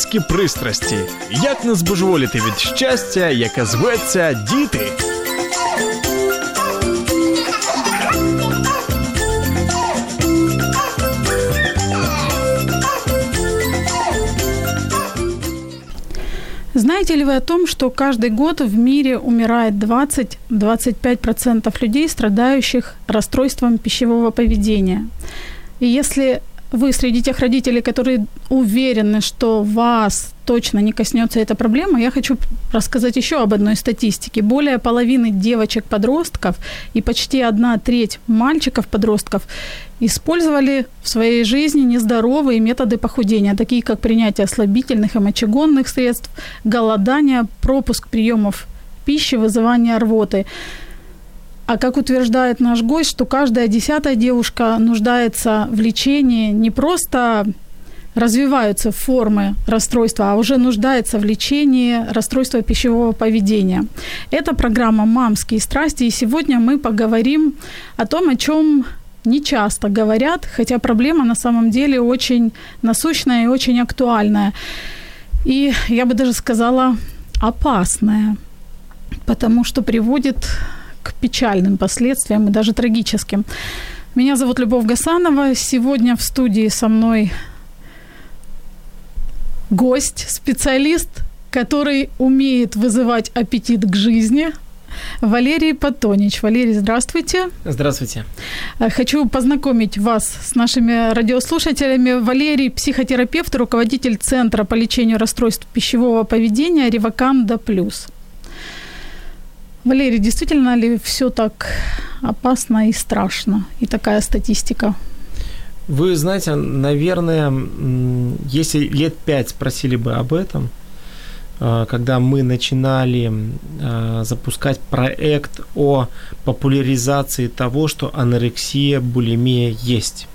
Мамські пристрасті. Як не збожеволіти від щастя, яке зветься діти. Знаете ли вы о том, что каждый год в мире умирает 20-25% людей, страдающих расстройством пищевого поведения? И если вы среди тех родителей, которые уверены, что вас точно не коснется эта проблема, я хочу рассказать еще об одной статистике. Более половины девочек-подростков и почти одна треть мальчиков-подростков использовали в своей жизни нездоровые методы похудения, такие как принятие слабительных и мочегонных средств, голодание, пропуск приемов пищи, вызывание рвоты. А как утверждает наш гость, что каждая десятая девушка нуждается в лечении не просто развиваются формы расстройства, а уже нуждается в лечении расстройства пищевого поведения. Это программа «Мамские страсти», и сегодня мы поговорим о том, о чем не часто говорят, хотя проблема на самом деле очень насущная и очень актуальная. И я бы даже сказала опасная, потому что приводит к печальным последствиям и даже трагическим. Меня зовут Любовь Гасанова. Сегодня в студии со мной гость, специалист, который умеет вызывать аппетит к жизни. Валерий Патонич. Валерий, здравствуйте. Здравствуйте. Хочу познакомить вас с нашими радиослушателями. Валерий – психотерапевт, руководитель Центра по лечению расстройств пищевого поведения «Реваканда Плюс». Валерий, действительно ли все так опасно и страшно? И такая статистика? Вы знаете, наверное, если лет пять спросили бы об этом, а, когда мы начинали а, запускать проект о популяризации того, что анорексия, булимия есть,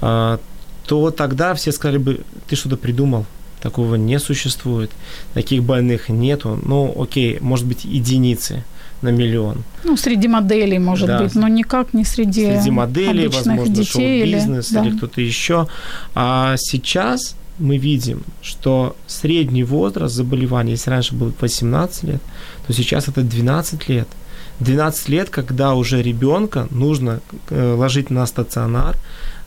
а, то тогда все сказали бы, ты что-то придумал, такого не существует, таких больных нету, ну окей, может быть единицы на миллион. Ну, среди моделей, может да. быть, но никак не среди Среди моделей, возможно, шоу-бизнес или, да. или кто-то еще. А сейчас мы видим, что средний возраст заболевания, если раньше был 18 лет, то сейчас это 12 лет. 12 лет, когда уже ребенка нужно э, ложить на стационар,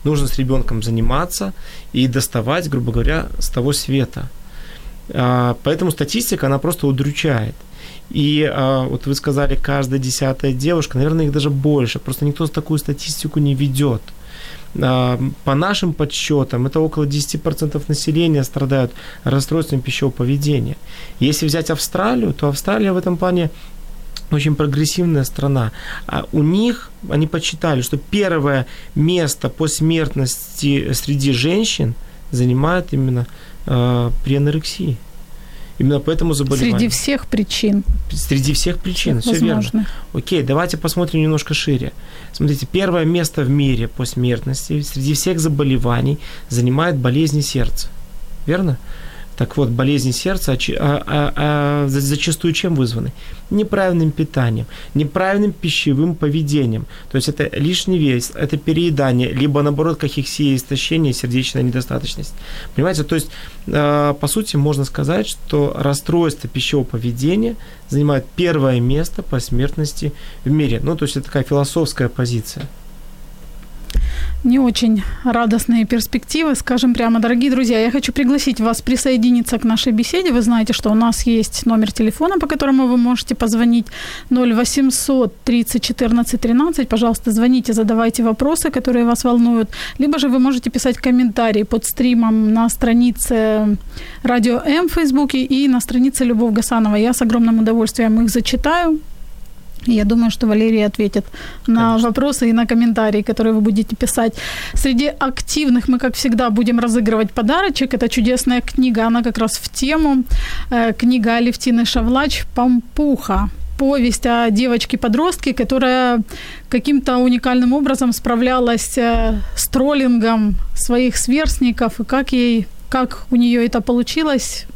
нужно с ребенком заниматься и доставать, грубо говоря, с того света. А, поэтому статистика, она просто удручает. И а, вот вы сказали, каждая десятая девушка, наверное, их даже больше. Просто никто такую статистику не ведет. А, по нашим подсчетам, это около 10% населения страдают расстройством пищевого поведения. Если взять Австралию, то Австралия в этом плане очень прогрессивная страна. А у них, они подсчитали, что первое место по смертности среди женщин занимает именно э, при анорексии. Именно поэтому заболевание. Среди всех причин. Среди всех причин, все верно. Окей, давайте посмотрим немножко шире. Смотрите, первое место в мире по смертности среди всех заболеваний занимает болезни сердца. Верно? Так вот, болезни сердца а, а, а, зачастую чем вызваны? Неправильным питанием, неправильным пищевым поведением. То есть это лишний вес, это переедание, либо наоборот кахексия, истощение, сердечная недостаточность. Понимаете, то есть а, по сути можно сказать, что расстройство пищевого поведения занимает первое место по смертности в мире. Ну, то есть это такая философская позиция не очень радостные перспективы, скажем прямо. Дорогие друзья, я хочу пригласить вас присоединиться к нашей беседе. Вы знаете, что у нас есть номер телефона, по которому вы можете позвонить 0800 30 14 13. Пожалуйста, звоните, задавайте вопросы, которые вас волнуют. Либо же вы можете писать комментарии под стримом на странице Радио М в Фейсбуке и на странице Любовь Гасанова. Я с огромным удовольствием их зачитаю Я думаю, что Валерий ответит на Конечно. вопросы и на комментарии, которые вы будете писать. Среди активных мы, как всегда, будем разыгрывать подарочек. Это чудесная книга, она как раз в тему. Э, книга Алевтины Шавлач «Пампуха» повесть о девочке-подростке, которая каким-то уникальным образом справлялась э, с троллингом своих сверстников, и как ей как у нее это получилось,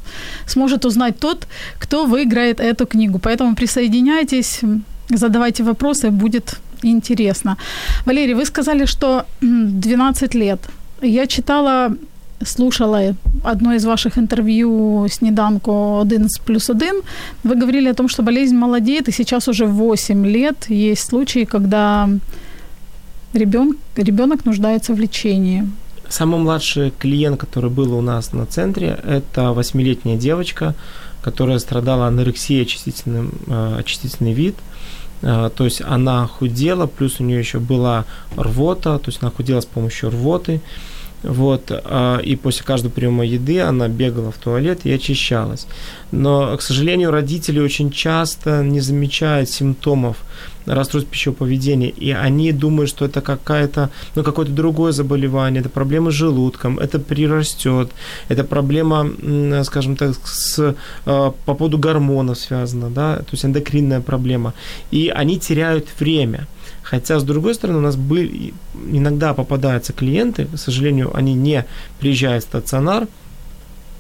сможет узнать тот, кто выиграет эту книгу. Поэтому присоединяйтесь, задавайте вопросы, будет интересно. Валерий, вы сказали, что 12 лет. Я читала слушала одно из ваших интервью «Снеданку 1 плюс 1», вы говорили о том, что болезнь молодеет, и сейчас уже 8 лет есть случаи, когда ребенок, ребенок нуждается в лечении. Самый младший клиент, который был у нас на центре, это восьмилетняя девочка, которая страдала анорексией, очистительным, э, очистительный вид. Э, то есть она худела, плюс у нее еще была рвота, то есть она худела с помощью рвоты. Вот, а, и после каждого приема еды она бегала в туалет и очищалась. Но, к сожалению, родители очень часто не замечают симптомов расстройств пищевого поведения, и они думают, что это какая-то, ну, какое-то другое заболевание, это проблема с желудком, это прирастет, это проблема, скажем так, с, а, по поводу гормонов связана, да, то есть эндокринная проблема. И они теряют время. Хотя, с другой стороны, у нас были, иногда попадаются клиенты, к сожалению, они не приезжают в стационар,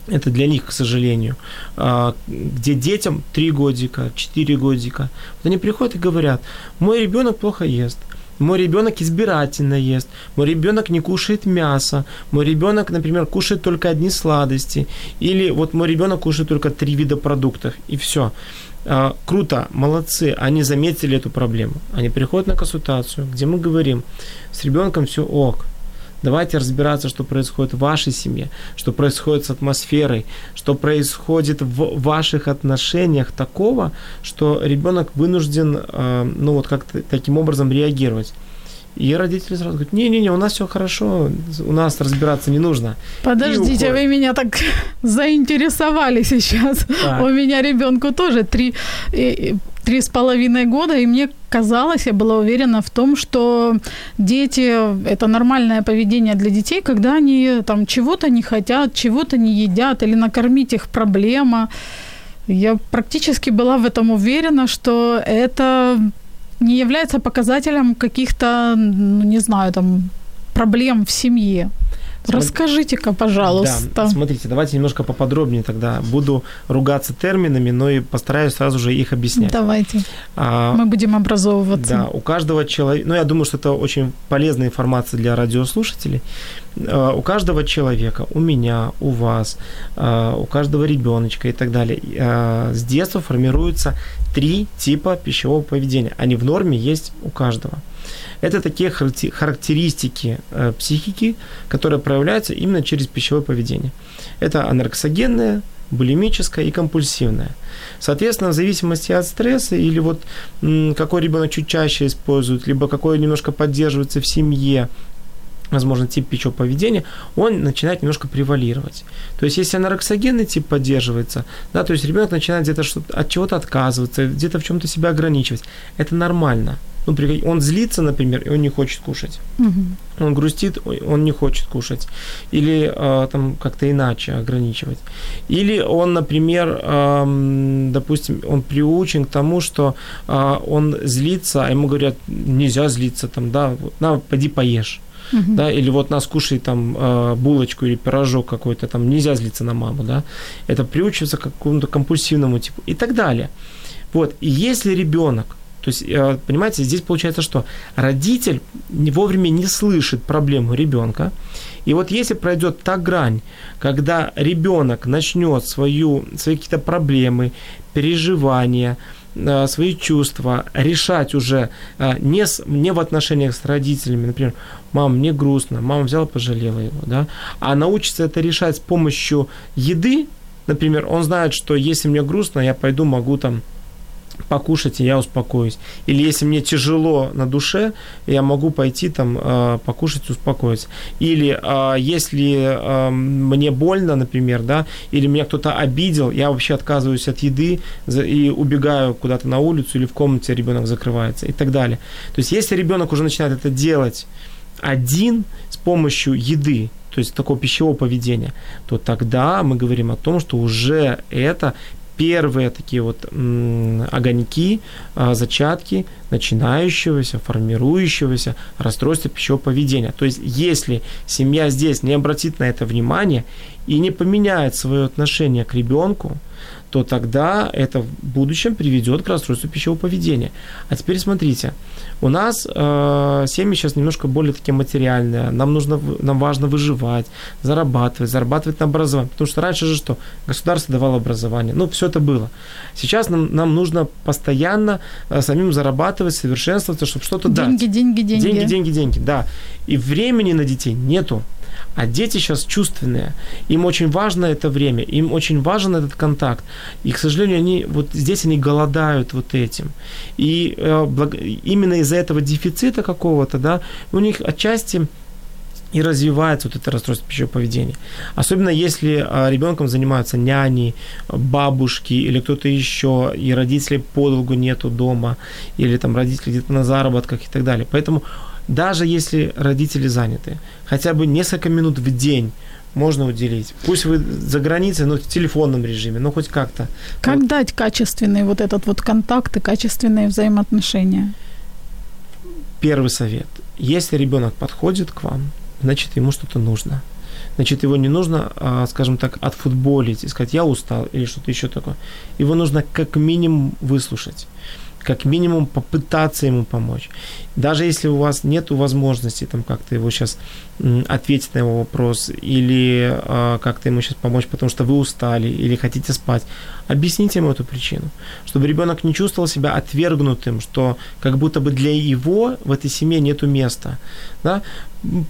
это для них, к сожалению, а, где детям 3 годика, 4 годика. Вот они приходят и говорят, мой ребенок плохо ест, мой ребенок избирательно ест, мой ребенок не кушает мясо, мой ребенок, например, кушает только одни сладости, или вот мой ребенок кушает только три вида продуктов, и все. А, круто, молодцы, они заметили эту проблему. Они приходят на консультацию, где мы говорим, с ребенком все ок, Давайте разбираться, что происходит в вашей семье, что происходит с атмосферой, что происходит в ваших отношениях такого, что ребенок вынужден, а, ну вот как-то таким образом реагировать. И родители сразу говорят, не-не-не, у нас все хорошо, у нас разбираться не нужно. Подождите, вы меня так заинтересовали сейчас. Так. У меня ребенку тоже три, три с половиной года, и мне казалось, я была уверена в том, что дети – это нормальное поведение для детей, когда они там чего-то не хотят, чего-то не едят, или накормить их проблема. Я практически была в этом уверена, что это не является показателем каких-то, ну, не знаю, там, проблем в семье. Расскажите-ка, пожалуйста. Да, смотрите, давайте немножко поподробнее тогда. Буду ругаться терминами, но и постараюсь сразу же их объяснять. Давайте. А, Мы будем образовываться. Да, у каждого человека, ну я думаю, что это очень полезная информация для радиослушателей. А, у каждого человека, у меня, у вас, а, у каждого ребеночка и так далее, а, с детства формируются три типа пищевого поведения. Они в норме есть у каждого. Это такие характеристики э, психики, которые проявляются именно через пищевое поведение. Это анарксогенное, булимическое и компульсивное. Соответственно, в зависимости от стресса или вот какой ребенок чуть чаще использует, либо какой немножко поддерживается в семье, возможно, тип пищевого поведения, он начинает немножко превалировать. То есть, если анорексогенный тип поддерживается, да, то есть ребенок начинает где-то от чего-то отказываться, где-то в чем-то себя ограничивать, это нормально. Ну, он злится, например, и он не хочет кушать. Угу. Он грустит, он не хочет кушать. Или э, там как-то иначе ограничивать. Или он, например, э, допустим, он приучен к тому, что э, он злится, а ему говорят, нельзя злиться, там, да, на, пойди поешь. Uh-huh. Да, или вот нас кушает там булочку или пирожок какой-то, там нельзя злиться на маму, да, это приучивается к какому-то компульсивному типу и так далее. Вот, и если ребенок то есть, э, понимаете, здесь получается, что родитель вовремя не слышит проблему ребенка. И вот если пройдет та грань, когда ребенок начнет свою, свои какие-то проблемы, переживания, свои чувства решать уже э, не, с, не в отношениях с родителями, например, мам, мне грустно, мама взяла, пожалела его, да, а научится это решать с помощью еды, например, он знает, что если мне грустно, я пойду могу там покушать, и я успокоюсь. Или если мне тяжело на душе, я могу пойти там э, покушать, успокоиться. Или э, если э, мне больно, например, да, или меня кто-то обидел, я вообще отказываюсь от еды и убегаю куда-то на улицу или в комнате ребенок закрывается и так далее. То есть если ребенок уже начинает это делать один с помощью еды, то есть такого пищевого поведения, то тогда мы говорим о том, что уже это первые такие вот огоньки, а, зачатки начинающегося, формирующегося расстройства пищевого поведения. То есть, если семья здесь не обратит на это внимание и не поменяет свое отношение к ребенку, то тогда это в будущем приведет к расстройству пищевого поведения. А теперь смотрите, у нас э, семьи сейчас немножко более такие материальные, нам нужно, нам важно выживать, зарабатывать, зарабатывать на образование, потому что раньше же что? Государство давало образование, ну, все это было. Сейчас нам, нам нужно постоянно э, самим зарабатывать, совершенствоваться, чтобы что-то деньги, дать. Деньги, деньги, деньги. Деньги, деньги, деньги, да. И времени на детей нету. А дети сейчас чувственные. Им очень важно это время, им очень важен этот контакт. И, к сожалению, они вот здесь они голодают вот этим. И э, именно из-за этого дефицита какого-то, да, у них отчасти и развивается вот это расстройство пищевого поведения. Особенно если а, ребенком занимаются няни, бабушки или кто-то еще, и родителей подолгу нету дома, или там родители где-то на заработках и так далее. Поэтому даже если родители заняты, хотя бы несколько минут в день можно уделить. Пусть вы за границей, но в телефонном режиме, но хоть как-то. Как вот. дать качественный вот этот вот контакт и качественные взаимоотношения? Первый совет. Если ребенок подходит к вам, значит ему что-то нужно. Значит, его не нужно, а, скажем так, отфутболить и сказать, я устал или что-то еще такое. Его нужно как минимум выслушать как минимум попытаться ему помочь. Даже если у вас нет возможности там как-то его сейчас ответить на его вопрос или э, как-то ему сейчас помочь, потому что вы устали или хотите спать, объясните ему эту причину, чтобы ребенок не чувствовал себя отвергнутым, что как будто бы для его в этой семье нету места. Да?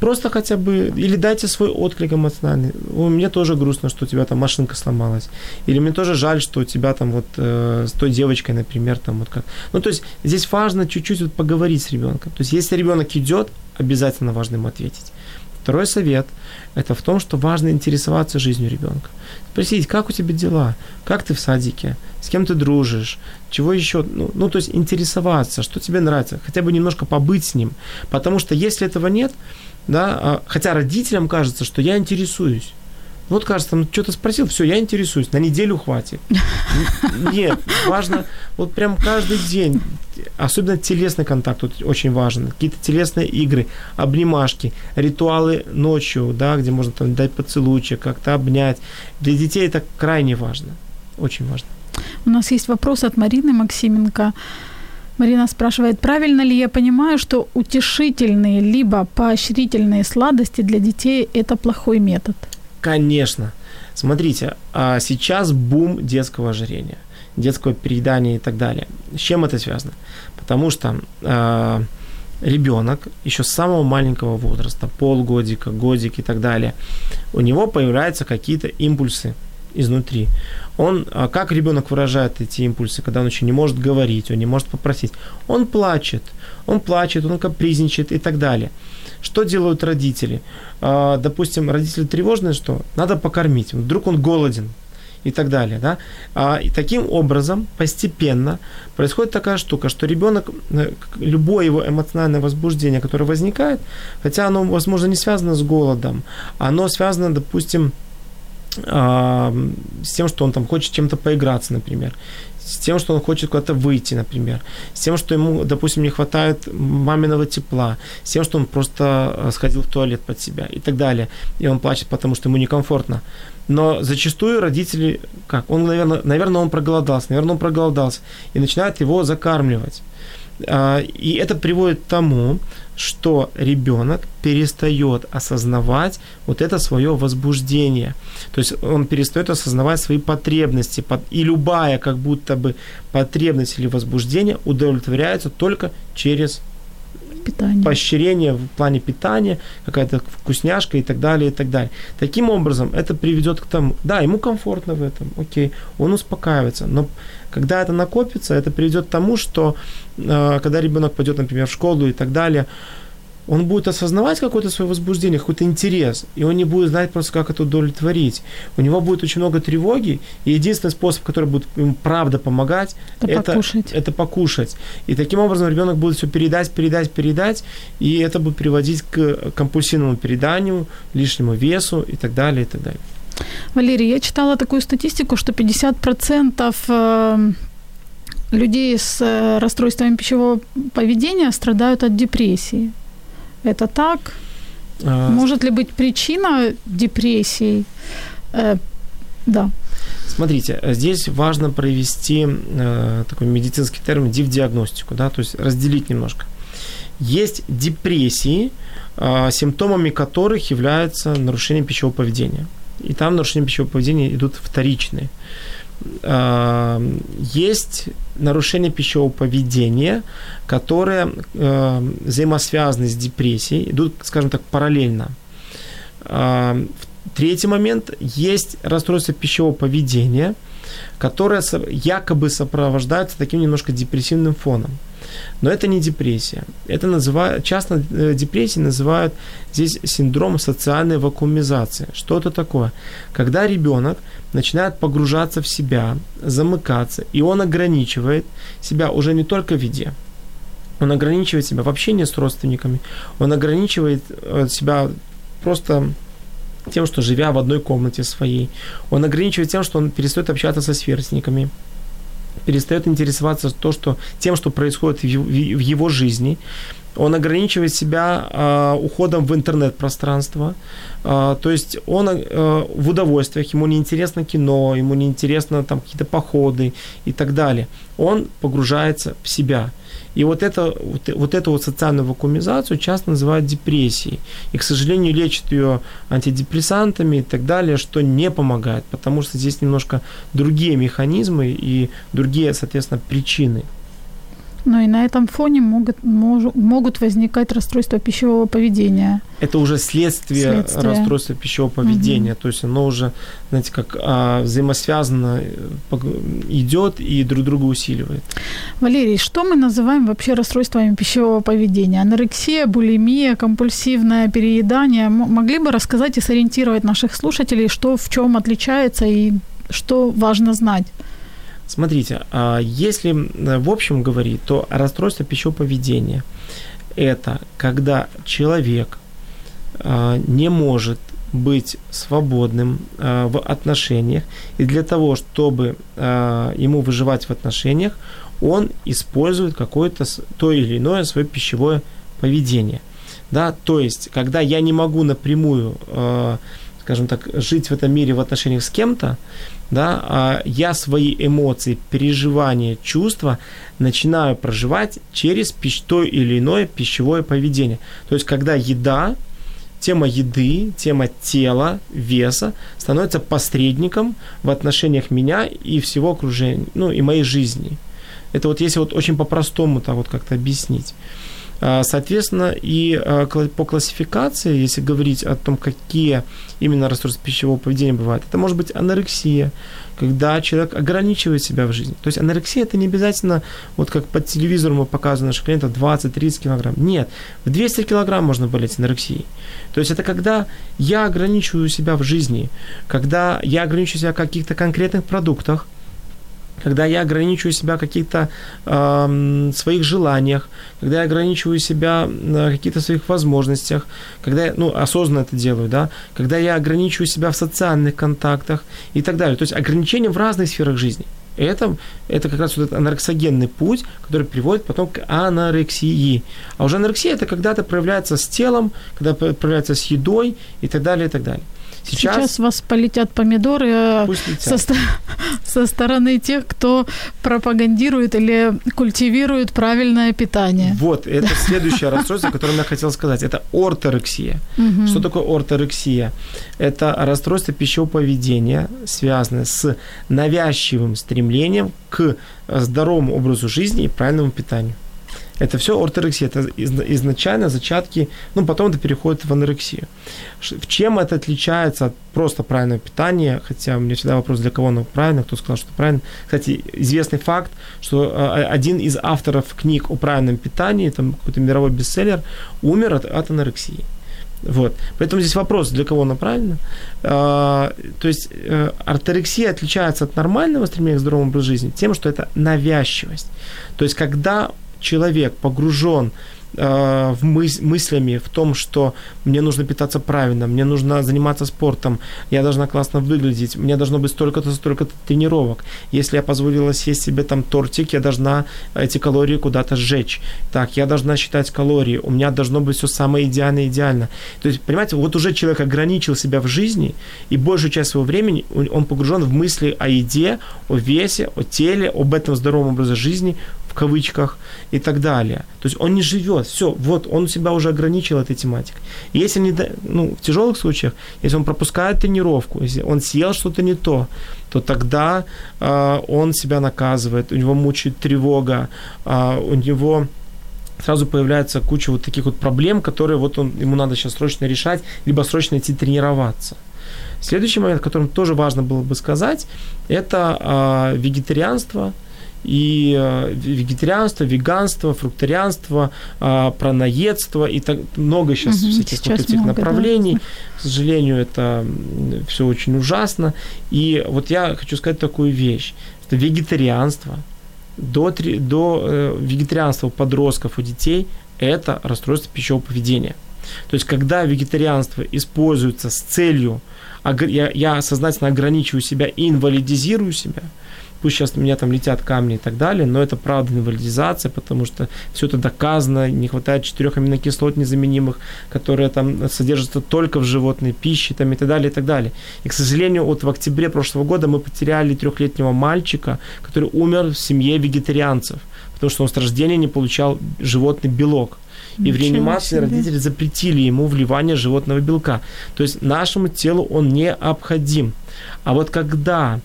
Просто хотя бы, или дайте свой отклик эмоциональный. Мне тоже грустно, что у тебя там машинка сломалась. Или мне тоже жаль, что у тебя там вот э, с той девочкой, например, там вот как. Ну, то есть здесь важно чуть-чуть вот поговорить с ребенком. То есть если ребенок идет, обязательно важно ему ответить. Второй совет – это в том, что важно интересоваться жизнью ребенка. Спросить, как у тебя дела, как ты в садике, с кем ты дружишь, чего еще, ну, ну то есть интересоваться, что тебе нравится, хотя бы немножко побыть с ним. Потому что если этого нет, да, а, хотя родителям кажется, что я интересуюсь, вот кажется, ну что-то спросил, все, я интересуюсь, на неделю хватит. Нет, важно, вот прям каждый день, особенно телесный контакт тут очень важен, какие-то телесные игры, обнимашки, ритуалы ночью, да, где можно там дать поцелуйчик, как-то обнять. Для детей это крайне важно, очень важно. У нас есть вопрос от Марины Максименко. Марина спрашивает, правильно ли я понимаю, что утешительные либо поощрительные сладости для детей – это плохой метод? Конечно. Смотрите, а сейчас бум детского ожирения, детского переедания и так далее. С чем это связано? Потому что а, ребенок еще с самого маленького возраста, полгодика, годик и так далее, у него появляются какие-то импульсы изнутри. Он, а, как ребенок выражает эти импульсы, когда он еще не может говорить, он не может попросить? Он плачет, он плачет, он капризничает и так далее. Что делают родители? А, допустим, родители тревожные, что надо покормить, вдруг он голоден и так далее. Да? А, и таким образом постепенно происходит такая штука, что ребенок, э, любое его эмоциональное возбуждение, которое возникает, хотя оно, возможно, не связано с голодом, оно связано, допустим, с тем, что он там хочет чем-то поиграться, например, с тем, что он хочет куда-то выйти, например, с тем, что ему, допустим, не хватает маминого тепла, с тем, что он просто э, сходил в туалет под себя и так далее, и он плачет, потому что ему некомфортно. Но зачастую родители, как, он, наверное, наверное, он проголодался, наверное, он проголодался, и начинают его закармливать. А, и это приводит к тому, что ребенок перестает осознавать вот это свое возбуждение. То есть он перестает осознавать свои потребности. И любая как будто бы потребность или возбуждение удовлетворяется только через питания. поощрение в плане питания, какая-то вкусняшка и так далее, и так далее. Таким образом, это приведет к тому, да, ему комфортно в этом, окей, он успокаивается, но когда это накопится, это приведет к тому, что когда ребенок пойдет, например, в школу и так далее, он будет осознавать какое-то свое возбуждение, какой-то интерес, и он не будет знать просто, как это удовлетворить. У него будет очень много тревоги, и единственный способ, который будет ему правда помогать, это, это, покушать. это покушать. И таким образом ребенок будет все передать, передать, передать, и это будет приводить к компульсивному переданию, лишнему весу и так далее, и так далее. Валерий, я читала такую статистику, что 50% э, людей с э, расстройствами пищевого поведения страдают от депрессии. Это так? А... Может ли быть причина депрессии? Э, да. Смотрите, здесь важно провести э, такой медицинский термин див-диагностику, да, то есть разделить немножко. Есть депрессии, э, симптомами которых является нарушение пищевого поведения. И там нарушения пищевого поведения идут вторичные. Э, есть нарушение пищевого поведения, которые э, взаимосвязаны с депрессией, идут, скажем так, параллельно. Э, третий момент есть расстройство пищевого поведения, которое якобы сопровождается таким немножко депрессивным фоном. Но это не депрессия. Это называют, часто э, депрессией называют здесь синдром социальной вакуумизации. Что это такое? Когда ребенок начинает погружаться в себя, замыкаться, и он ограничивает себя уже не только в еде, он ограничивает себя в общении с родственниками, он ограничивает э, себя просто тем, что живя в одной комнате своей, он ограничивает тем, что он перестает общаться со сверстниками, перестает интересоваться то, что, тем, что происходит в его, жизни. Он ограничивает себя э, уходом в интернет-пространство. Э, то есть он э, в удовольствиях, ему не интересно кино, ему не интересно там какие-то походы и так далее. Он погружается в себя. И вот, это, вот, вот эту вот социальную вакуумизацию часто называют депрессией. И, к сожалению, лечат ее антидепрессантами и так далее, что не помогает, потому что здесь немножко другие механизмы и другие, соответственно, причины. Но и на этом фоне могут, мож, могут возникать расстройства пищевого поведения. Это уже следствие, следствие. расстройства пищевого поведения. Угу. То есть оно уже, знаете, как а, взаимосвязано э, идет и друг друга усиливает. Валерий, что мы называем вообще расстройствами пищевого поведения? Анорексия, булимия, компульсивное переедание. Могли бы рассказать и сориентировать наших слушателей, что в чем отличается и что важно знать? Смотрите, а, если в общем говорить, то расстройство пищевого поведения – это когда человек а, не может быть свободным а, в отношениях, и для того, чтобы ему выживать в отношениях, он использует какое-то то или иное свое пищевое поведение. Да? То есть, когда я не могу напрямую, скажем так, жить в этом мире в отношениях с кем-то, да, а я свои эмоции, переживания, чувства начинаю проживать через то или иное пищевое поведение. То есть, когда еда, тема еды, тема тела, веса становится посредником в отношениях меня и всего окружения, ну и моей жизни. Это вот если вот очень по-простому так вот как-то объяснить. А, соответственно, и а, по классификации, если говорить о том, какие именно расстройства пищевого поведения бывают, это может быть анорексия, когда человек ограничивает себя в жизни. То есть анорексия это не обязательно, вот как по телевизору мы показываем наших клиентов, 20-30 килограмм. Нет, в 200 килограмм можно болеть анорексией. То есть это когда я ограничиваю себя в жизни, когда я ограничиваю себя в каких-то конкретных продуктах, когда я ограничиваю себя в каких-то э, своих желаниях, когда я ограничиваю себя на каких-то своих возможностях, когда я, ну, осознанно это делаю, да, когда я ограничиваю себя в социальных контактах и так далее. То есть ограничения в разных сферах жизни. Это, это как раз вот этот анорексогенный путь, который приводит потом к анорексии. А уже анорексия это когда-то проявляется с телом, когда проявляется с едой и так далее, и так далее. Сейчас, Сейчас вас полетят помидоры э, со, со стороны тех, кто пропагандирует или культивирует правильное питание. Вот, это следующее расстройство, которое я хотел сказать. Это орторексия. Угу. Что такое орторексия? Это расстройство пищевого поведения, связанное с навязчивым стремлением к здоровому образу жизни и правильному питанию. Это все орторексия, это изначально зачатки, ну, потом это переходит в анорексию. В чем это отличается от просто правильного питания, хотя у меня всегда вопрос, для кого оно правильно, кто сказал, что правильно. Кстати, известный факт, что а, один из авторов книг о правильном питании, там какой-то мировой бестселлер, умер от, от анорексии. Вот. Поэтому здесь вопрос, для кого оно правильно. А, то есть э, отличается от нормального стремления к здоровому образу жизни тем, что это навязчивость. То есть когда человек погружен Э, в мыс- мыслями в том, что мне нужно питаться правильно, мне нужно заниматься спортом, я должна классно выглядеть, мне должно быть столько-то, столько-то тренировок. Если я позволила съесть себе там тортик, я должна эти калории куда-то сжечь. Так, я должна считать калории, у меня должно быть все самое идеальное, идеально. То есть, понимаете, вот уже человек ограничил себя в жизни, и большую часть своего времени он погружен в мысли о еде, о весе, о теле, об этом здоровом образе жизни, в кавычках и так далее. То есть он не живет, все, вот он себя уже ограничил этой тематикой. И если не, ну, в тяжелых случаях, если он пропускает тренировку, если он съел что-то не то, то тогда э, он себя наказывает, у него мучает тревога, э, у него сразу появляется куча вот таких вот проблем, которые вот он, ему надо сейчас срочно решать, либо срочно идти тренироваться. Следующий момент, о котором тоже важно было бы сказать, это э, вегетарианство – и э, вегетарианство, веганство, фрукторианство, а, праноедство и так много сейчас угу, всяких сейчас вот этих много, направлений. Да. К сожалению, это все очень ужасно. И вот я хочу сказать такую вещь, что вегетарианство до, до э, вегетарианства у подростков, у детей – это расстройство пищевого поведения. То есть, когда вегетарианство используется с целью, я, я сознательно ограничиваю себя и инвалидизирую себя – пусть сейчас у меня там летят камни и так далее, но это правда инвалидизация, потому что все это доказано, не хватает четырех аминокислот незаменимых, которые там содержатся только в животной пище там, и так далее, и так далее. И, к сожалению, вот в октябре прошлого года мы потеряли трехлетнего мальчика, который умер в семье вегетарианцев, потому что он с рождения не получал животный белок. И в реанимации родители запретили ему вливание животного белка. То есть нашему телу он необходим. А вот когда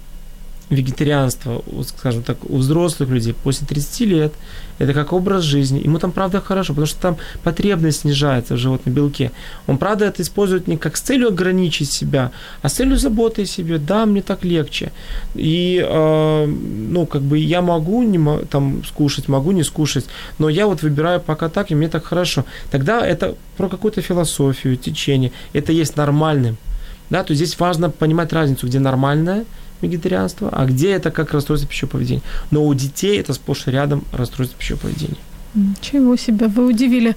вегетарианство, скажем так, у взрослых людей после 30 лет, это как образ жизни. Ему там, правда, хорошо, потому что там потребность снижается в животном белке. Он, правда, это использует не как с целью ограничить себя, а с целью заботы о себе. Да, мне так легче. И, э, ну, как бы я могу не, там, скушать, могу не скушать, но я вот выбираю пока так, и мне так хорошо. Тогда это про какую-то философию, течение. Это есть нормальным. Да, то есть здесь важно понимать разницу, где нормальное – вегетарианство, а где это как расстройство пищевого поведения. Но у детей это сплошь и рядом расстройство пищевого поведения. Чего себя, вы удивили.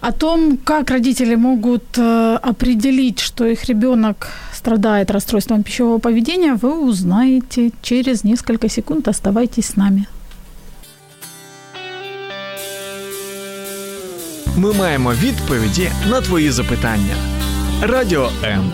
О том, как родители могут э, определить, что их ребенок страдает расстройством пищевого поведения, вы узнаете через несколько секунд. Оставайтесь с нами. Ми маємо відповіді на твої запитання. Радіо М.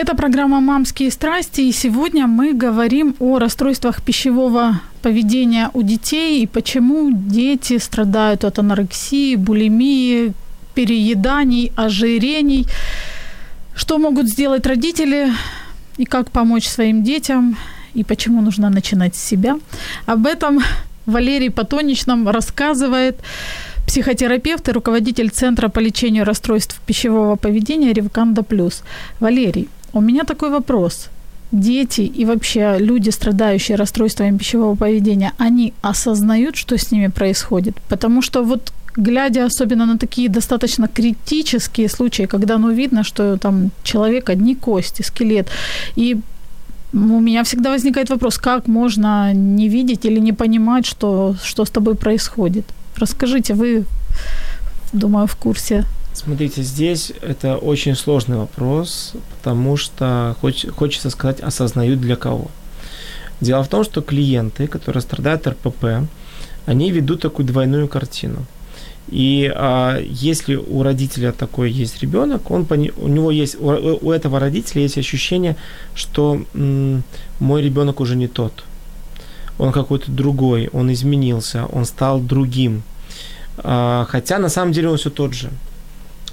Это программа «Мамские страсти», и сегодня мы говорим о расстройствах пищевого поведения у детей и почему дети страдают от анорексии, булимии, перееданий, ожирений. Что могут сделать родители и как помочь своим детям, и почему нужно начинать с себя. Об этом Валерий Потонич нам рассказывает психотерапевт и руководитель Центра по лечению расстройств пищевого поведения Ревканда Плюс. Валерий, у меня такой вопрос. Дети и вообще люди, страдающие расстройствами пищевого поведения, они осознают, что с ними происходит? Потому что вот глядя особенно на такие достаточно критические случаи, когда ну, видно, что там человек одни кости, скелет, и у меня всегда возникает вопрос, как можно не видеть или не понимать, что, что с тобой происходит. Расскажите, вы, думаю, в курсе Смотрите, здесь это очень сложный вопрос, потому что хоч, хочется сказать, осознают для кого. Дело в том, что клиенты, которые страдают РПП, они ведут такую двойную картину. И а, если у родителя такой есть ребенок, он у него есть у, у этого родителя есть ощущение, что м, мой ребенок уже не тот он какой-то другой, он изменился, он стал другим. А, хотя на самом деле он все тот же.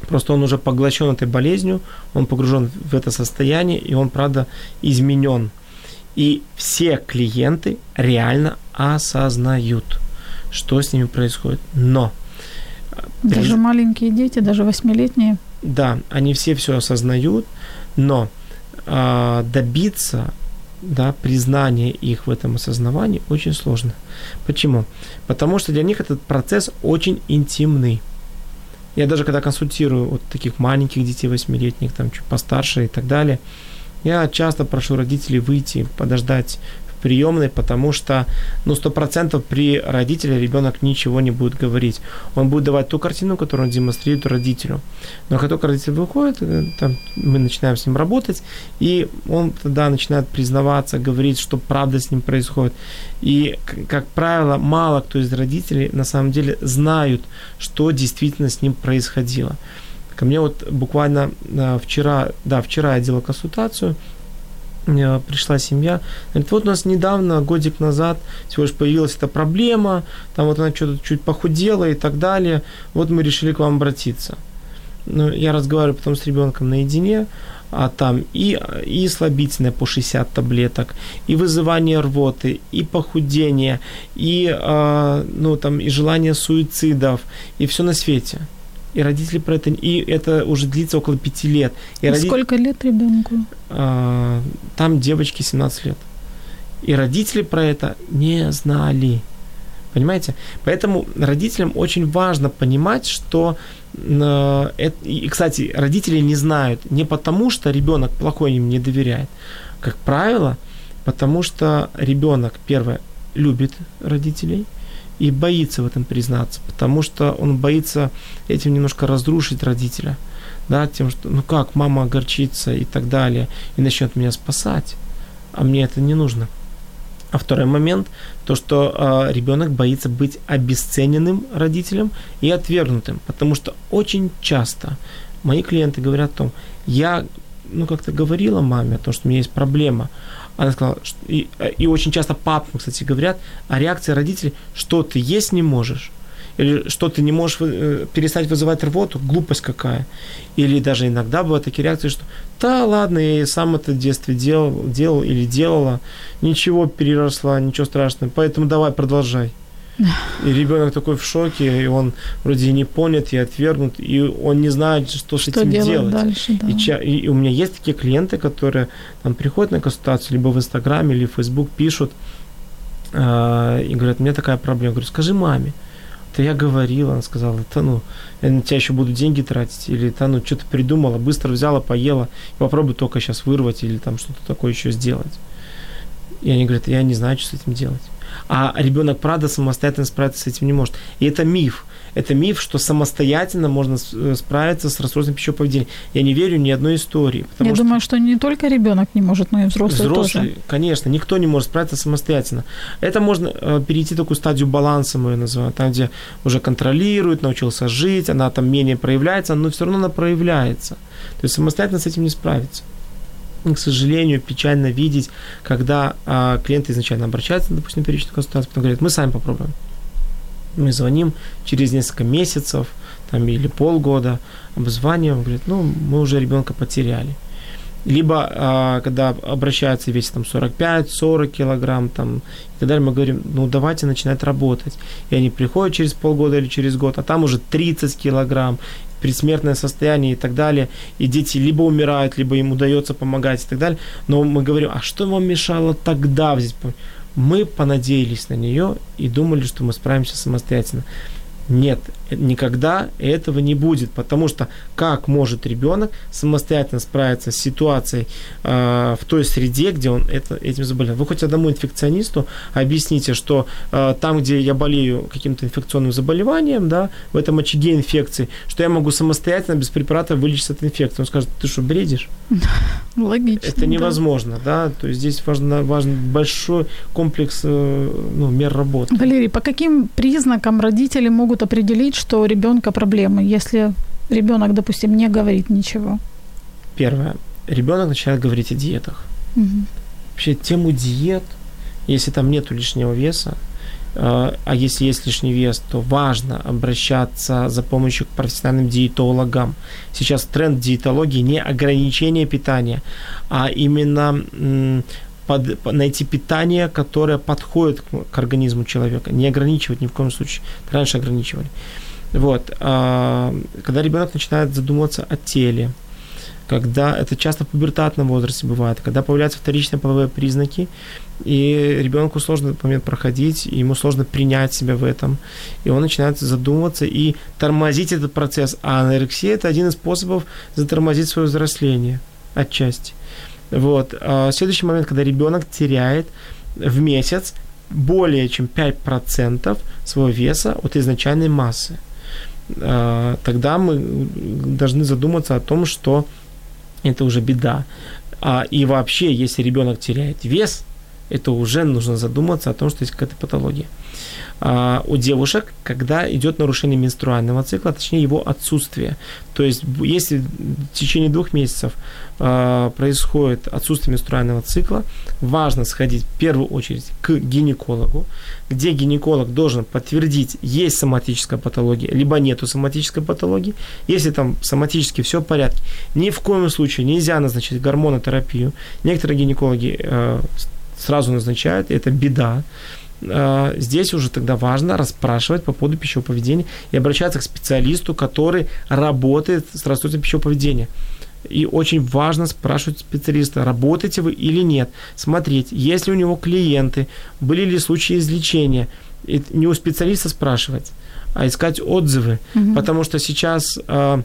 Просто он уже поглощен этой болезнью, он погружен в это состояние, и он, правда, изменен. И все клиенты реально осознают, что с ними происходит. Но... Даже при... маленькие дети, даже восьмилетние. Да, они все все осознают, но э, добиться да, признания их в этом осознавании очень сложно. Почему? Потому что для них этот процесс очень интимный. Я даже когда консультирую вот таких маленьких детей, восьмилетних, там чуть постарше и так далее, я часто прошу родителей выйти, подождать приемной, потому что, ну, сто процентов при родителе ребенок ничего не будет говорить. Он будет давать ту картину, которую он демонстрирует родителю. Но как только родитель выходит, э, там, мы начинаем с ним работать, и он тогда начинает признаваться, говорить, что правда с ним происходит. И, как правило, мало кто из родителей на самом деле знают, что действительно с ним происходило. Ко мне вот буквально э, вчера, да, вчера я делал консультацию, пришла семья, говорит, вот у нас недавно, годик назад, всего лишь появилась эта проблема, там вот она что-то чуть похудела и так далее, вот мы решили к вам обратиться. Ну, я разговариваю потом с ребенком наедине, а там и, и слабительное по 60 таблеток, и вызывание рвоты, и похудение, и, э, ну, там, и желание суицидов, и все на свете – и родители про это, и это уже длится около пяти лет. И роди... Сколько лет ребенку? А, там девочке 17 лет. И родители про это не знали. Понимаете? Поэтому родителям очень важно понимать, что э, и, кстати, родители не знают не потому, что ребенок плохой им не доверяет. Как правило, потому что ребенок, первое, любит родителей – и боится в этом признаться, потому что он боится этим немножко разрушить родителя, да, тем, что, ну как, мама огорчится и так далее, и начнет меня спасать, а мне это не нужно. А второй момент, то, что э, ребенок боится быть обесцененным родителем и отвергнутым, потому что очень часто мои клиенты говорят о том, я ну, как-то говорила маме о том, что у меня есть проблема, она сказала, что, и, и очень часто папам, кстати, говорят, а реакция родителей, что ты есть не можешь, или что ты не можешь э, перестать вызывать рвоту, глупость какая. Или даже иногда бывают такие реакции, что да ладно, я и сам это в детстве делал, делал или делала, ничего переросла, ничего страшного, поэтому давай продолжай. И ребенок такой в шоке, и он вроде не понят и отвергнут, и он не знает, что, что с этим делать. Дальше, да. и, ча- и, у меня есть такие клиенты, которые там приходят на консультацию, либо в Инстаграме, или в Фейсбук пишут э- и говорят, у меня такая проблема. Я говорю, скажи маме. Да я говорила, она сказала, да ну, я на тебя еще буду деньги тратить, или да ну, что-то придумала, быстро взяла, поела, попробуй только сейчас вырвать, или там что-то такое еще сделать. И они говорят, я не знаю, что с этим делать а ребенок, правда, самостоятельно справиться с этим не может. И это миф. Это миф, что самостоятельно можно э, справиться с расстройством пищевого поведения. Я не верю ни одной истории. Я что думаю, что не только ребенок не может, но и взрослый, взрослый тоже. Конечно, никто не может справиться самостоятельно. Это можно э, перейти такую стадию баланса, мы ее называем, там, где уже контролирует, научился жить, она там менее проявляется, но все равно она проявляется. То есть самостоятельно с этим не справиться к сожалению, печально видеть, когда а, клиенты изначально обращаются, допустим, на первичную консультацию, потом говорят, мы сами попробуем. Мы звоним через несколько месяцев там, или полгода, обзваниваем, говорят, ну, мы уже ребенка потеряли. Либо, а, когда обращаются весит там 45-40 килограмм там, и так далее, мы говорим, ну, давайте начинать работать. И они приходят через полгода или через год, а там уже 30 килограмм, предсмертное состояние и так далее, и дети либо умирают, либо им удается помогать и так далее. Но мы говорим, а что вам мешало тогда взять? Мы понадеялись на нее и думали, что мы справимся самостоятельно. Нет, никогда этого не будет, потому что как может ребенок самостоятельно справиться с ситуацией э, в той среде, где он это, этим заболел? Вы хоть одному инфекционисту объясните, что э, там, где я болею каким-то инфекционным заболеванием, да, в этом очаге инфекции, что я могу самостоятельно без препарата вылечиться от инфекции. Он скажет, ты что, бредишь? Логично. Это невозможно, да, да? то есть здесь важно, важен большой комплекс э, ну, мер работы. Валерий, по каким признакам родители могут определить, что у ребенка проблемы, если ребенок, допустим, не говорит ничего? Первое. Ребенок начинает говорить о диетах. Угу. Вообще тему диет Если там нет лишнего веса, э, а если есть лишний вес, то важно обращаться за помощью к профессиональным диетологам. Сейчас тренд диетологии не ограничение питания, а именно под, найти питание, которое подходит к, к организму человека. Не ограничивать ни в коем случае. Раньше ограничивали. Вот. А, когда ребенок начинает задумываться о теле, когда это часто в пубертатном возрасте бывает, когда появляются вторичные половые признаки, и ребенку сложно этот момент проходить, ему сложно принять себя в этом, и он начинает задумываться и тормозить этот процесс. А анорексия – это один из способов затормозить свое взросление отчасти. Вот. А следующий момент, когда ребенок теряет в месяц более чем 5% своего веса от изначальной массы. А, тогда мы должны задуматься о том, что это уже беда. А, и вообще, если ребенок теряет вес, это уже нужно задуматься о том, что есть какая-то патология. А, у девушек, когда идет нарушение менструального цикла, точнее его отсутствие. То есть, если в течение двух месяцев а, происходит отсутствие менструального цикла, важно сходить в первую очередь к гинекологу, где гинеколог должен подтвердить, есть соматическая патология, либо нету соматической патологии. Если там соматически все в порядке, ни в коем случае нельзя назначить гормонотерапию. Некоторые гинекологи э, сразу назначают, и это беда. А, здесь уже тогда важно расспрашивать по поводу пищевого поведения и обращаться к специалисту, который работает с расстройством пищевого поведения. И очень важно спрашивать специалиста, работаете вы или нет. Смотреть, есть ли у него клиенты, были ли случаи излечения. И не у специалиста спрашивать, а искать отзывы. Угу. Потому что сейчас а,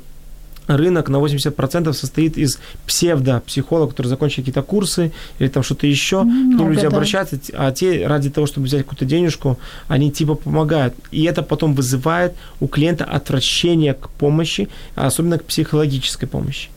рынок на 80% состоит из псевдо-психологов, которые закончили какие-то курсы или там что-то еще, к ним люди да. обращаются, а те ради того, чтобы взять какую-то денежку, они типа помогают. И это потом вызывает у клиента отвращение к помощи, особенно к психологической помощи.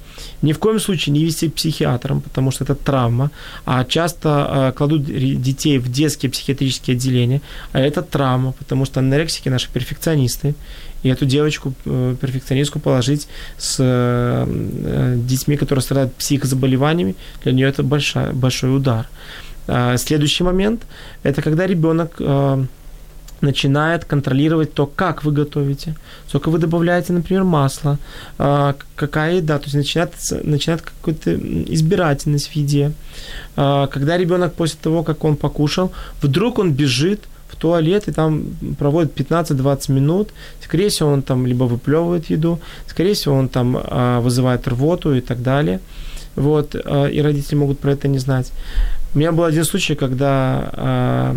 Ни в коем случае не вести к психиатрам, потому что это травма, а часто э, кладут детей в детские психиатрические отделения, а это травма, потому что анорексики наши перфекционисты, и эту девочку, э, перфекционистку, положить с э, детьми, которые страдают психозаболеваниями, для нее это большой, большой удар. А, следующий момент – это когда ребенок начинает контролировать то, как вы готовите, сколько вы добавляете, например, масла, а, какая еда, то есть начинает, начинает какую-то избирательность в еде. А, когда ребенок после того, как он покушал, вдруг он бежит – в туалет и там проводит 15-20 минут. Скорее всего, он там либо выплевывает еду, скорее всего, он там а, вызывает рвоту и так далее. Вот, и родители могут про это не знать. У меня был один случай, когда э,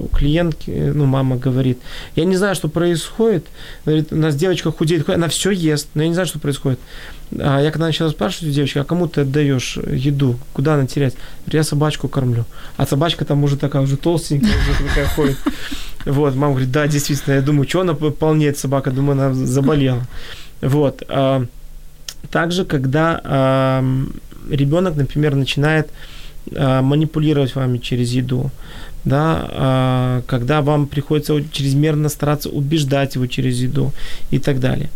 у клиентки, ну, мама говорит, я не знаю, что происходит. Говорит, у нас девочка худеет, она все ест, но я не знаю, что происходит. А я когда начала спрашивать у девочки, а кому ты отдаешь еду, куда она терять? Я собачку кормлю. А собачка там уже такая, уже толстенькая, уже такая ходит. Вот, мама говорит, да, действительно, я думаю, что она полнеет собака, думаю, она заболела. Вот. А, также, когда ребенок, например, начинает а, манипулировать вами через еду, да, а, когда вам приходится чрезмерно стараться убеждать его через еду и так далее.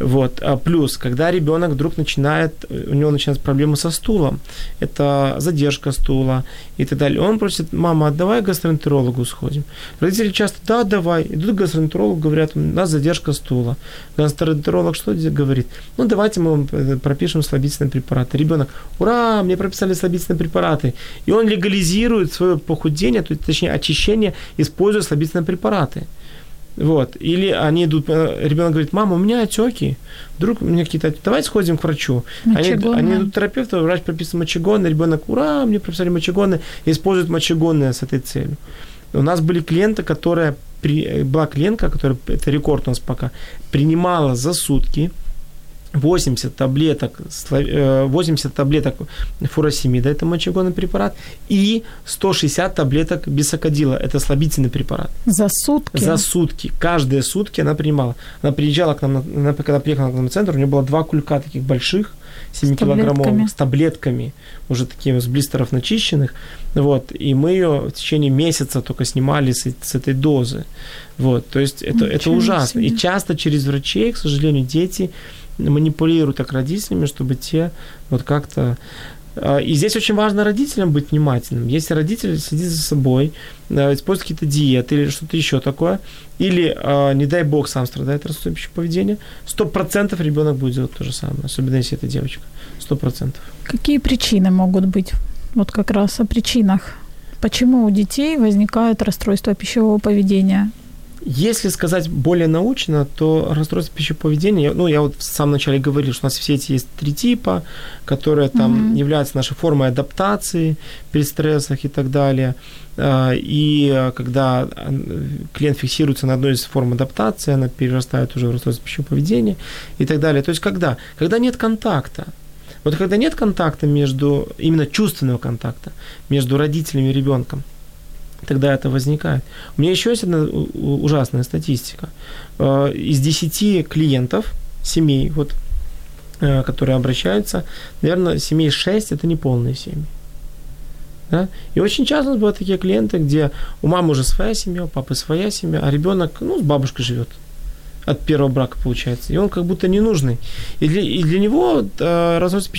Вот. А плюс, когда ребенок вдруг начинает, у него начинаются проблемы со стулом, это задержка стула и так далее. Он просит, мама, давай к гастроэнтерологу сходим. Родители часто, да, давай. Идут к гастроэнтерологу, говорят, у нас задержка стула. Гастроэнтеролог что говорит? Ну, давайте мы вам э, пропишем слабительные препараты. Ребенок, ура, мне прописали слабительные препараты. И он легализирует свое похудение, точнее очищение, используя слабительные препараты. Вот. Или они идут, э, ребенок говорит, мама, у меня отеки. Вдруг у меня какие-то, давай сходим к врачу. Они, они идут к терапевту, врач прописывает мочегонные, ребенок, ура, мне прописали мочегонные, используют мочегонные с этой целью. У нас были клиенты, которые, была клиентка, которая, это рекорд у нас пока, принимала за сутки 80 таблеток, 80 э, таблеток фуросемида, это мочегонный препарат, и 160 таблеток бисокодила, это слабительный препарат. За сутки? За сутки. Каждые сутки она принимала. Она приезжала к нам, она, когда приехала к нам в центр, у нее было два кулька таких больших, 7 килограммовых, с таблетками, уже такими с блистеров начищенных. Вот, и мы ее в течение месяца только снимали с, с этой дозы. Вот, то есть это, это ужасно. Себе. И часто через врачей, к сожалению, дети манипулируют так родителями, чтобы те вот как-то И здесь очень важно родителям быть внимательным. Если родитель следит за собой, использует какие-то диеты или что-то еще такое, или, не дай бог, сам страдает расстройством пищевого поведения, 100% ребенок будет делать то же самое, особенно если это девочка. 100%. Какие причины могут быть? Вот как раз о причинах. Почему у детей возникает расстройство пищевого поведения? Если сказать более научно, то расстройство пищевого поведения, ну, я вот в самом начале говорил, что у нас все эти есть три типа, которые там mm-hmm. являются нашей формой адаптации при стрессах и так далее. А, и когда клиент фиксируется на одной из форм адаптации, она перерастает уже в расстройство пищевого поведения и так далее. То есть когда? Когда нет контакта. Вот когда нет контакта между, именно чувственного контакта между родителями и ребенком, тогда это возникает. У меня еще есть одна ужасная статистика. Э, из 10 клиентов, семей, вот, э, которые обращаются, наверное, семей 6 – это неполные семьи. Да? И очень часто бывают такие клиенты, где у мамы уже своя семья, у папы своя семья, а ребенок ну, с бабушкой живет от первого брака получается. И он как будто ненужный. И для, и для него э, расстройство,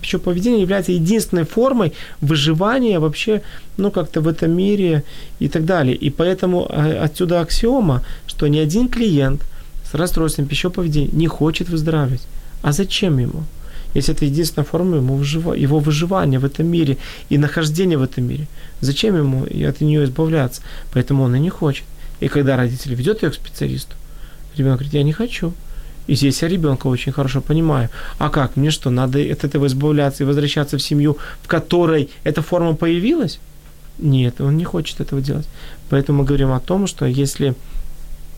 пищевого, поведения является единственной формой выживания вообще, ну, как-то в этом мире и так далее. И поэтому э, отсюда аксиома, что ни один клиент с расстройством пищевого поведения не хочет выздоравливать. А зачем ему? Если это единственная форма ему выжива, его выживания в этом мире и нахождения в этом мире. Зачем ему от нее избавляться? Поэтому он и не хочет. И когда родитель ведет ее к специалисту, Ребенок говорит, я не хочу. И здесь я ребенка очень хорошо понимаю. А как? Мне что, надо от этого избавляться и возвращаться в семью, в которой эта форма появилась? Нет, он не хочет этого делать. Поэтому мы говорим о том, что если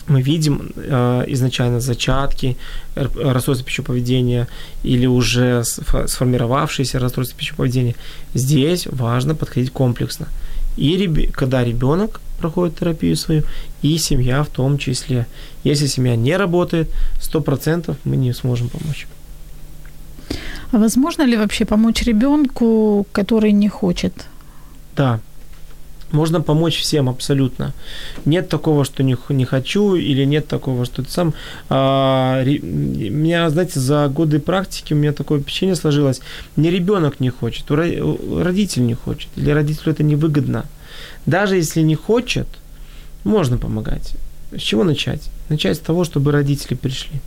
мы видим э, изначально зачатки расстройства пищевого поведения или уже сформировавшиеся расстройства поведения, здесь важно подходить комплексно. И реб... когда ребенок проходит терапию свою, и семья в том числе. Если семья не работает, 100% мы не сможем помочь. А возможно ли вообще помочь ребенку, который не хочет? Да, можно помочь всем абсолютно. Нет такого, что не, не хочу, или нет такого, что ты сам. А, ре, меня, знаете, за годы практики у меня такое впечатление сложилось. Не ребенок не хочет, у, родитель не хочет, или родителю это невыгодно. Даже если не хочет, можно помогать. С чего начать? Начать с того, чтобы родители пришли.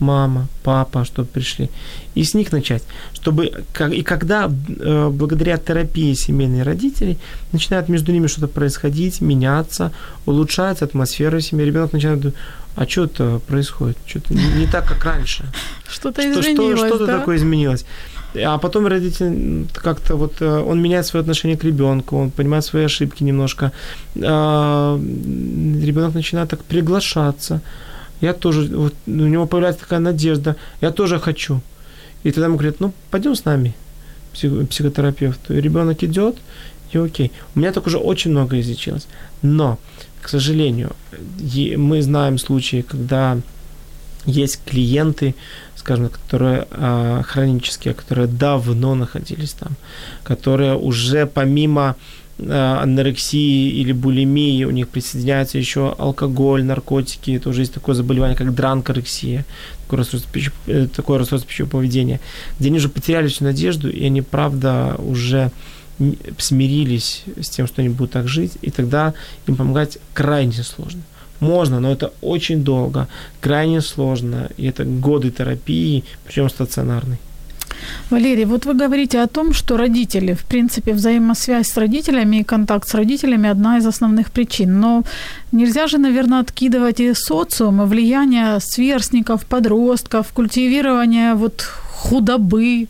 Мама, папа, чтобы пришли. И с них начать. Чтобы, и когда э, благодаря терапии семейных родителей начинает между ними что-то происходить, меняться, улучшается атмосфера семьи, ребенок начинает думать, а что это происходит? Что-то не, не так, как раньше. Что-то изменилось, что, Что-то да? такое изменилось. А потом родитель как-то вот, э, он меняет свое отношение к ребенку, он понимает свои ошибки немножко. А, ребенок начинает так приглашаться. Я тоже, вот, у него появляется такая надежда, я тоже хочу. И тогда ему говорят, ну, пойдем с нами, псих, психотерапевт. И ребенок идет, и окей. У меня так уже очень много излечилось. Но, к сожалению, мы знаем случаи, когда есть клиенты, скажем, которые а, хронические, которые давно находились там, которые уже помимо а, анорексии или булимии, у них присоединяется еще алкоголь, наркотики, это уже есть такое заболевание, как дранкорексия, такое расстройство, пищев... Э, такое расстройство пищевого поведения, где они уже потеряли всю надежду, и они, правда, уже смирились с тем, что они будут так жить, и тогда им помогать крайне сложно. Можно, но это очень долго, крайне сложно, и это годы терапии, причем стационарной. Валерий, вот вы говорите о том, что родители, в принципе, взаимосвязь с родителями и контакт с родителями одна из основных причин. Но нельзя же, наверное, откидывать и социум, и влияние сверстников, подростков, культивирование вот худобы,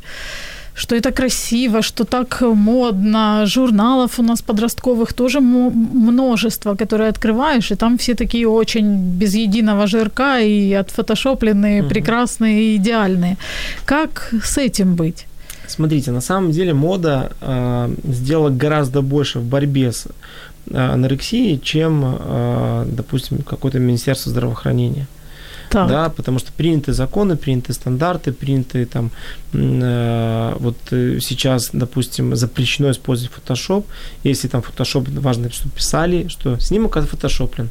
что это красиво, что так модно. Журналов у нас подростковых тоже множество, которые открываешь, и там все такие очень без единого жирка и отфотошопленные, угу. прекрасные и идеальные. Как с этим быть? Смотрите, на самом деле мода э, сделала гораздо больше в борьбе с э, анорексией, чем, э, допустим, какое-то Министерство здравоохранения. Так. да, потому что приняты законы, приняты стандарты, приняты там э, вот э, сейчас, допустим, запрещено использовать Photoshop, если там Photoshop важно, что писали, что снимок отфотошоплен,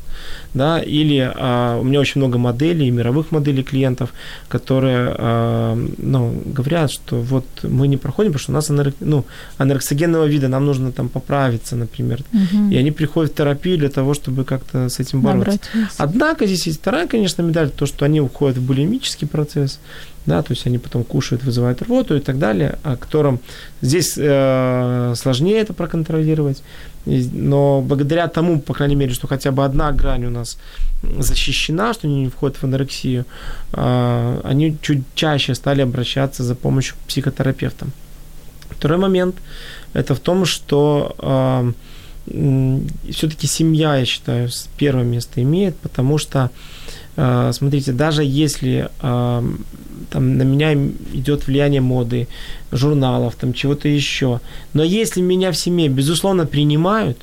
да, или э, у меня очень много моделей, мировых моделей клиентов, которые, э, ну, говорят, что вот мы не проходим, потому что у нас анорек, ну, анорексогенного вида, нам нужно там поправиться, например, угу. и они приходят в терапию для того, чтобы как-то с этим бороться. Однако здесь есть вторая, конечно, медаль, то, что они уходят в булимический процесс, да, то есть они потом кушают, вызывают рвоту и так далее, о котором здесь э, сложнее это проконтролировать, но благодаря тому, по крайней мере, что хотя бы одна грань у нас защищена, что они не входят в анорексию, э, они чуть чаще стали обращаться за помощью к психотерапевтам. Второй момент – это в том, что э, все-таки семья, я считаю, первое место имеет, потому что, э, смотрите, даже если э, там на меня идет влияние моды, журналов, там чего-то еще, но если меня в семье, безусловно, принимают,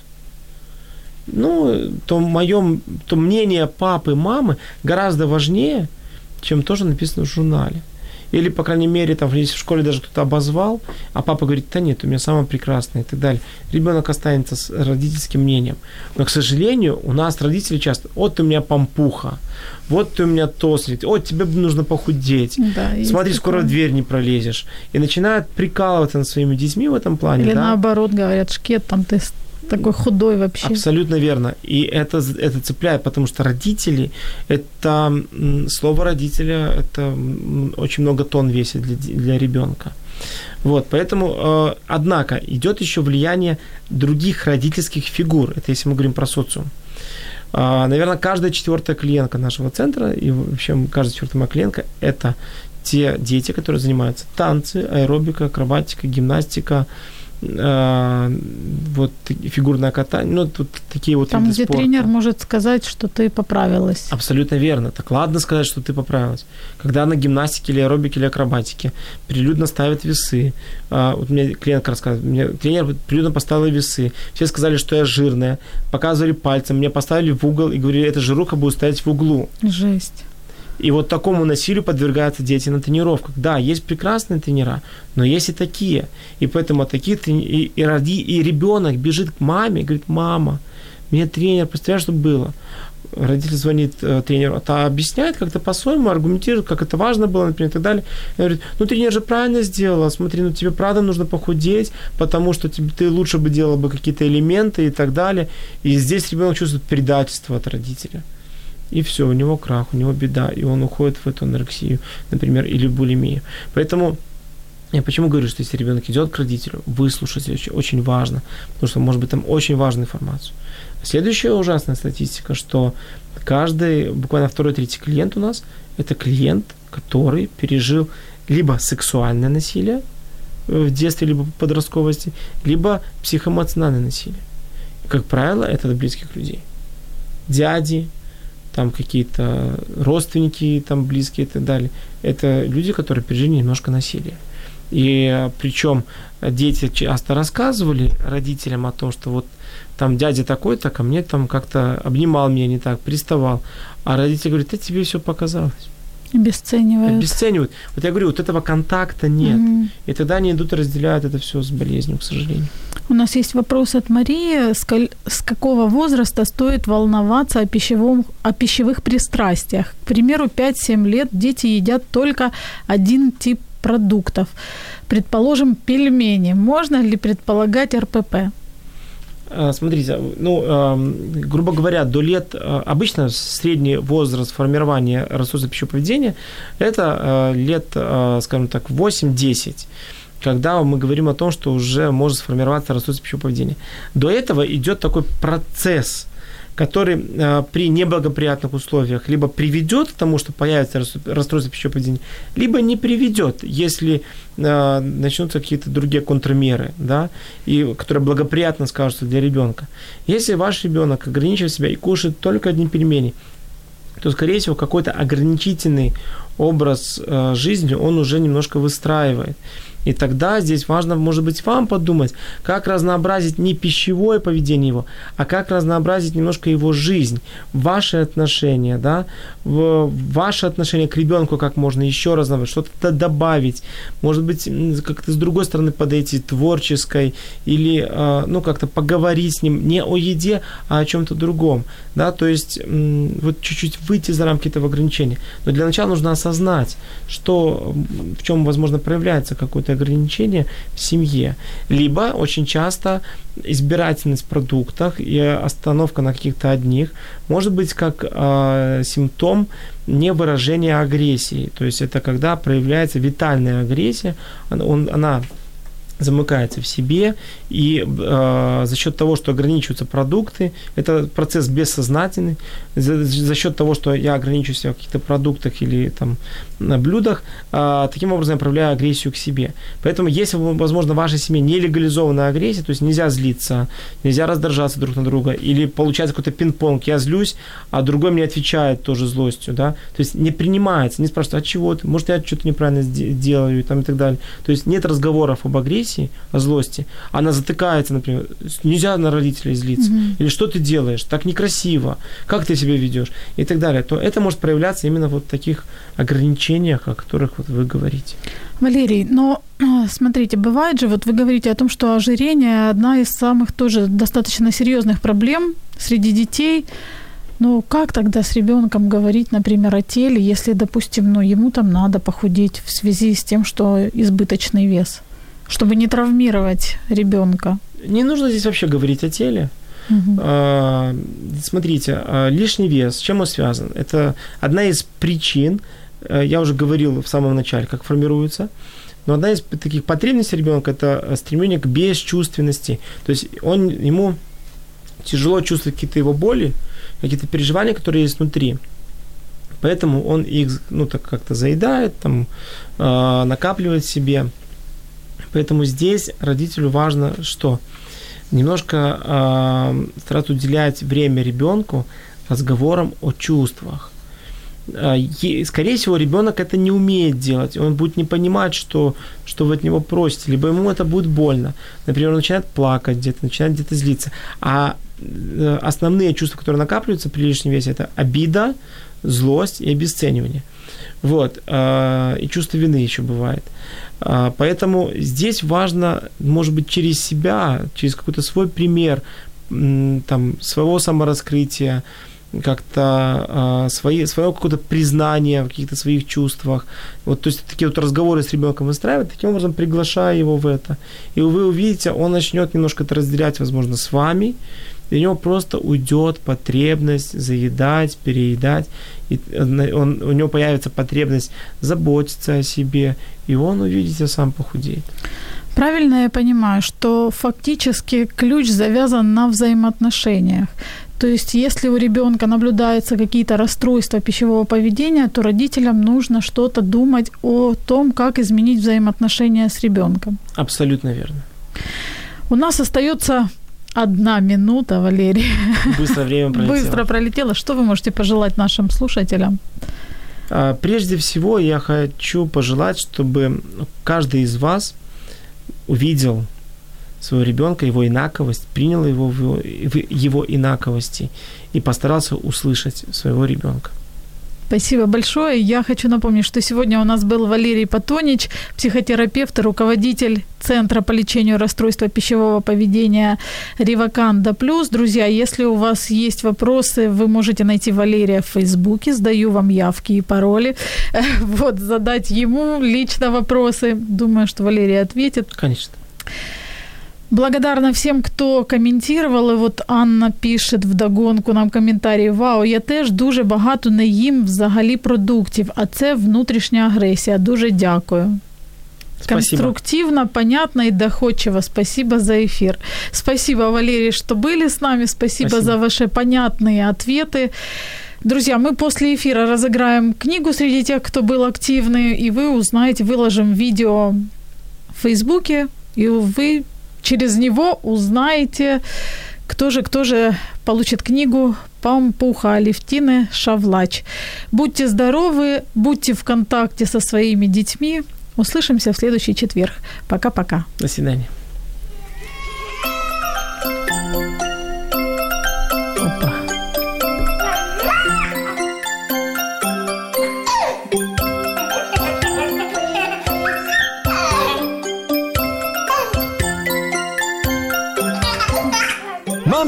ну, то мое, то мнение папы, мамы гораздо важнее, чем то, что написано в журнале. Или, по крайней мере, там, если в школе даже кто-то обозвал, а папа говорит, да нет, у меня самое прекрасное и так далее. Ребенок останется с родительским мнением. Но, к сожалению, у нас родители часто, вот ты у меня помпуха, вот ты у меня тослит, вот тебе нужно похудеть, да, смотри, скоро в дверь не пролезешь. И начинают прикалываться над своими детьми в этом плане. Или да? наоборот говорят, шкет, там ты такой худой вообще. Абсолютно верно. И это, это цепляет, потому что родители, это слово родителя, это очень много тонн весит для, для ребенка. Вот, поэтому, э, однако, идет еще влияние других родительских фигур. Это если мы говорим про социум. Э, наверное, каждая четвертая клиентка нашего центра, и вообще каждая четвертая моя клиентка, это те дети, которые занимаются танцы, аэробика, акробатика, гимнастика, а, вот фигурное катание, ну, тут такие вот Там, где спорта. тренер может сказать, что ты поправилась. Абсолютно верно. Так ладно сказать, что ты поправилась. Когда на гимнастике или аэробике или акробатике прилюдно ставят весы. А, вот мне клиент рассказывает, мне тренер прилюдно поставил весы. Все сказали, что я жирная. Показывали пальцем, мне поставили в угол и говорили, эта жируха будет стоять в углу. Жесть. И вот такому насилию подвергаются дети на тренировках. Да, есть прекрасные тренера, но есть и такие. И поэтому такие трени... и, и, и ребенок бежит к маме говорит, мама, мне тренер, представляешь, что было? Родитель звонит э, тренеру, а объясняет как-то по-своему, аргументирует, как это важно было, например, и так далее. И говорит, ну тренер же правильно сделала, смотри, ну тебе правда нужно похудеть, потому что тебе, ты лучше бы делала бы какие-то элементы и так далее. И здесь ребенок чувствует предательство от родителя и все, у него крах, у него беда, и он уходит в эту анорексию, например, или в булимию. Поэтому я почему говорю, что если ребенок идет к родителю, выслушать очень, очень важно, потому что, может быть, там очень важную информацию. Следующая ужасная статистика, что каждый, буквально второй, третий клиент у нас, это клиент, который пережил либо сексуальное насилие в детстве, либо подростковости, либо психоэмоциональное насилие. Как правило, это от близких людей. Дяди, там какие-то родственники там близкие и так далее. Это люди, которые пережили немножко насилия. И причем дети часто рассказывали родителям о том, что вот там дядя такой-то ко мне там как-то обнимал меня не так, приставал. А родители говорят, это тебе все показалось. Обесценивают. Обесценивают. Вот я говорю, вот этого контакта нет. Mm-hmm. И тогда они идут и разделяют это все с болезнью, к сожалению. У нас есть вопрос от Марии. С, с какого возраста стоит волноваться о, пищевом, о пищевых пристрастиях? К примеру, 5-7 лет дети едят только один тип продуктов. Предположим, пельмени. Можно ли предполагать РПП? А, смотрите, ну, грубо говоря, до лет, а, обычно средний возраст формирования рассудка пищевого поведения – это а, лет, скажем так, 8-10 когда мы говорим о том, что уже может сформироваться рассудок пищевого поведения. До этого идет такой процесс который э, при неблагоприятных условиях либо приведет к тому, что появится расстройство пищевого поведения, либо не приведет, если э, начнутся какие-то другие контрмеры, да, и, которые благоприятно скажутся для ребенка. Если ваш ребенок ограничивает себя и кушает только одни пельмени, то, скорее всего, какой-то ограничительный образ э, жизни он уже немножко выстраивает. И тогда здесь важно, может быть, вам подумать, как разнообразить не пищевое поведение его, а как разнообразить немножко его жизнь, ваши отношения, да, ваше отношение к ребенку как можно еще разнообразить, что-то добавить, может быть, как-то с другой стороны подойти, творческой, или, а, ну, как-то поговорить с ним не о еде, а о чем-то другом, да, то есть вот чуть-чуть выйти за рамки этого ограничения. Но для начала нужно осознать, что, в чем, возможно, проявляется какое-то ограничение в семье. Либо очень часто избирательность в продуктах и остановка на каких-то одних может быть как э, симптом невыражения агрессии. То есть это когда проявляется витальная агрессия, он, она замыкается в себе, и э, за счет того, что ограничиваются продукты, это процесс бессознательный, за, за счет того, что я ограничиваю себя в каких-то продуктах или там на блюдах, э, таким образом я проявляю агрессию к себе. Поэтому, если, возможно, в вашей семье не легализованная агрессия, то есть нельзя злиться, нельзя раздражаться друг на друга, или получается какой-то пинг-понг, я злюсь, а другой мне отвечает тоже злостью, да, то есть не принимается, не спрашивают, а чего ты, может, я что-то неправильно делаю, там, и так далее. То есть нет разговоров об агрессии, агрессии, о злости, она затыкается, например, нельзя на родителей злиться, угу. или что ты делаешь, так некрасиво, как ты себя ведешь, и так далее, то это может проявляться именно вот в таких ограничениях, о которых вот вы говорите. Валерий, но а, смотрите, бывает же, вот вы говорите о том, что ожирение одна из самых тоже достаточно серьезных проблем среди детей. Ну, как тогда с ребенком говорить, например, о теле, если, допустим, ну, ему там надо похудеть в связи с тем, что избыточный вес? Чтобы не травмировать ребенка. Не нужно здесь вообще говорить о теле. Угу. А, смотрите, а, лишний вес, с чем он связан? Это одна из причин, э, я уже говорил в самом начале, как формируется, но одна из таких потребностей ребенка это стремление к бесчувственности. То есть он, ему тяжело чувствовать какие-то его боли, какие-то переживания, которые есть внутри. Поэтому он их ну, так как-то заедает, там, э, накапливает себе. Поэтому здесь родителю важно что? Немножко э, стараться уделять время ребенку разговорам о чувствах. Э, скорее всего, ребенок это не умеет делать. Он будет не понимать, что, что вы от него просите, либо ему это будет больно. Например, он начинает плакать где-то, начинает где-то злиться. А э, основные чувства, которые накапливаются при лишнем весе, это обида, злость и обесценивание. Вот. Э, и чувство вины еще бывает. А, поэтому здесь важно, может быть, через себя, через какой-то свой пример, там, своего самораскрытия, как-то э, свои, свое какое-то признание в каких-то своих чувствах. Вот, то есть такие вот разговоры с ребенком выстраивать, таким образом приглашая его в это. И вы увидите, он начнет немножко это разделять, возможно, с вами, и у него просто уйдет потребность заедать, переедать, и он, у него появится потребность заботиться о себе, и он, увидите, сам похудеет. Правильно я понимаю, что фактически ключ завязан на взаимоотношениях. То есть, если у ребенка наблюдаются какие-то расстройства пищевого поведения, то родителям нужно что-то думать о том, как изменить взаимоотношения с ребенком. Абсолютно верно. У нас остается Одна минута, Валерий. Быстро время пролетело. Быстро пролетело. Что вы можете пожелать нашим слушателям? А, прежде всего, я хочу пожелать, чтобы каждый из вас увидел своего ребенка, его инаковость, принял его в его инаковости и постарался услышать своего ребенка. Спасибо большое. Я хочу напомнить, что сегодня у нас был Валерий Патонич, психотерапевт руководитель Центра по лечению расстройства пищевого поведения Риваканда Плюс. Друзья, если у вас есть вопросы, вы можете найти Валерия в Фейсбуке. Сдаю вам явки и пароли. Вот, задать ему лично вопросы. Думаю, что Валерий ответит. Конечно. Благодарна всем, кто коментував. І от Анна пише вдогонку нам коментарі: Вау, я теж дуже багато не їм взагалі продуктів, а це внутрішня агресія. Дуже дякую. Спасибо. Конструктивно, понятно и доходчиво. Спасибо за эфир. Спасибо, Валерий, что были с нами. Спасибо, Спасибо. за ваши понятные ответы. Друзья, мы после эфира разыграем книгу среди тех, кто был активный, и вы узнаете, выложим видео в Фейсбуке, и вы через него узнаете, кто же, кто же получит книгу Пампуха Алевтины Шавлач. Будьте здоровы, будьте в контакте со своими детьми, Услышимся в следующий четверг. Пока-пока. До свидания.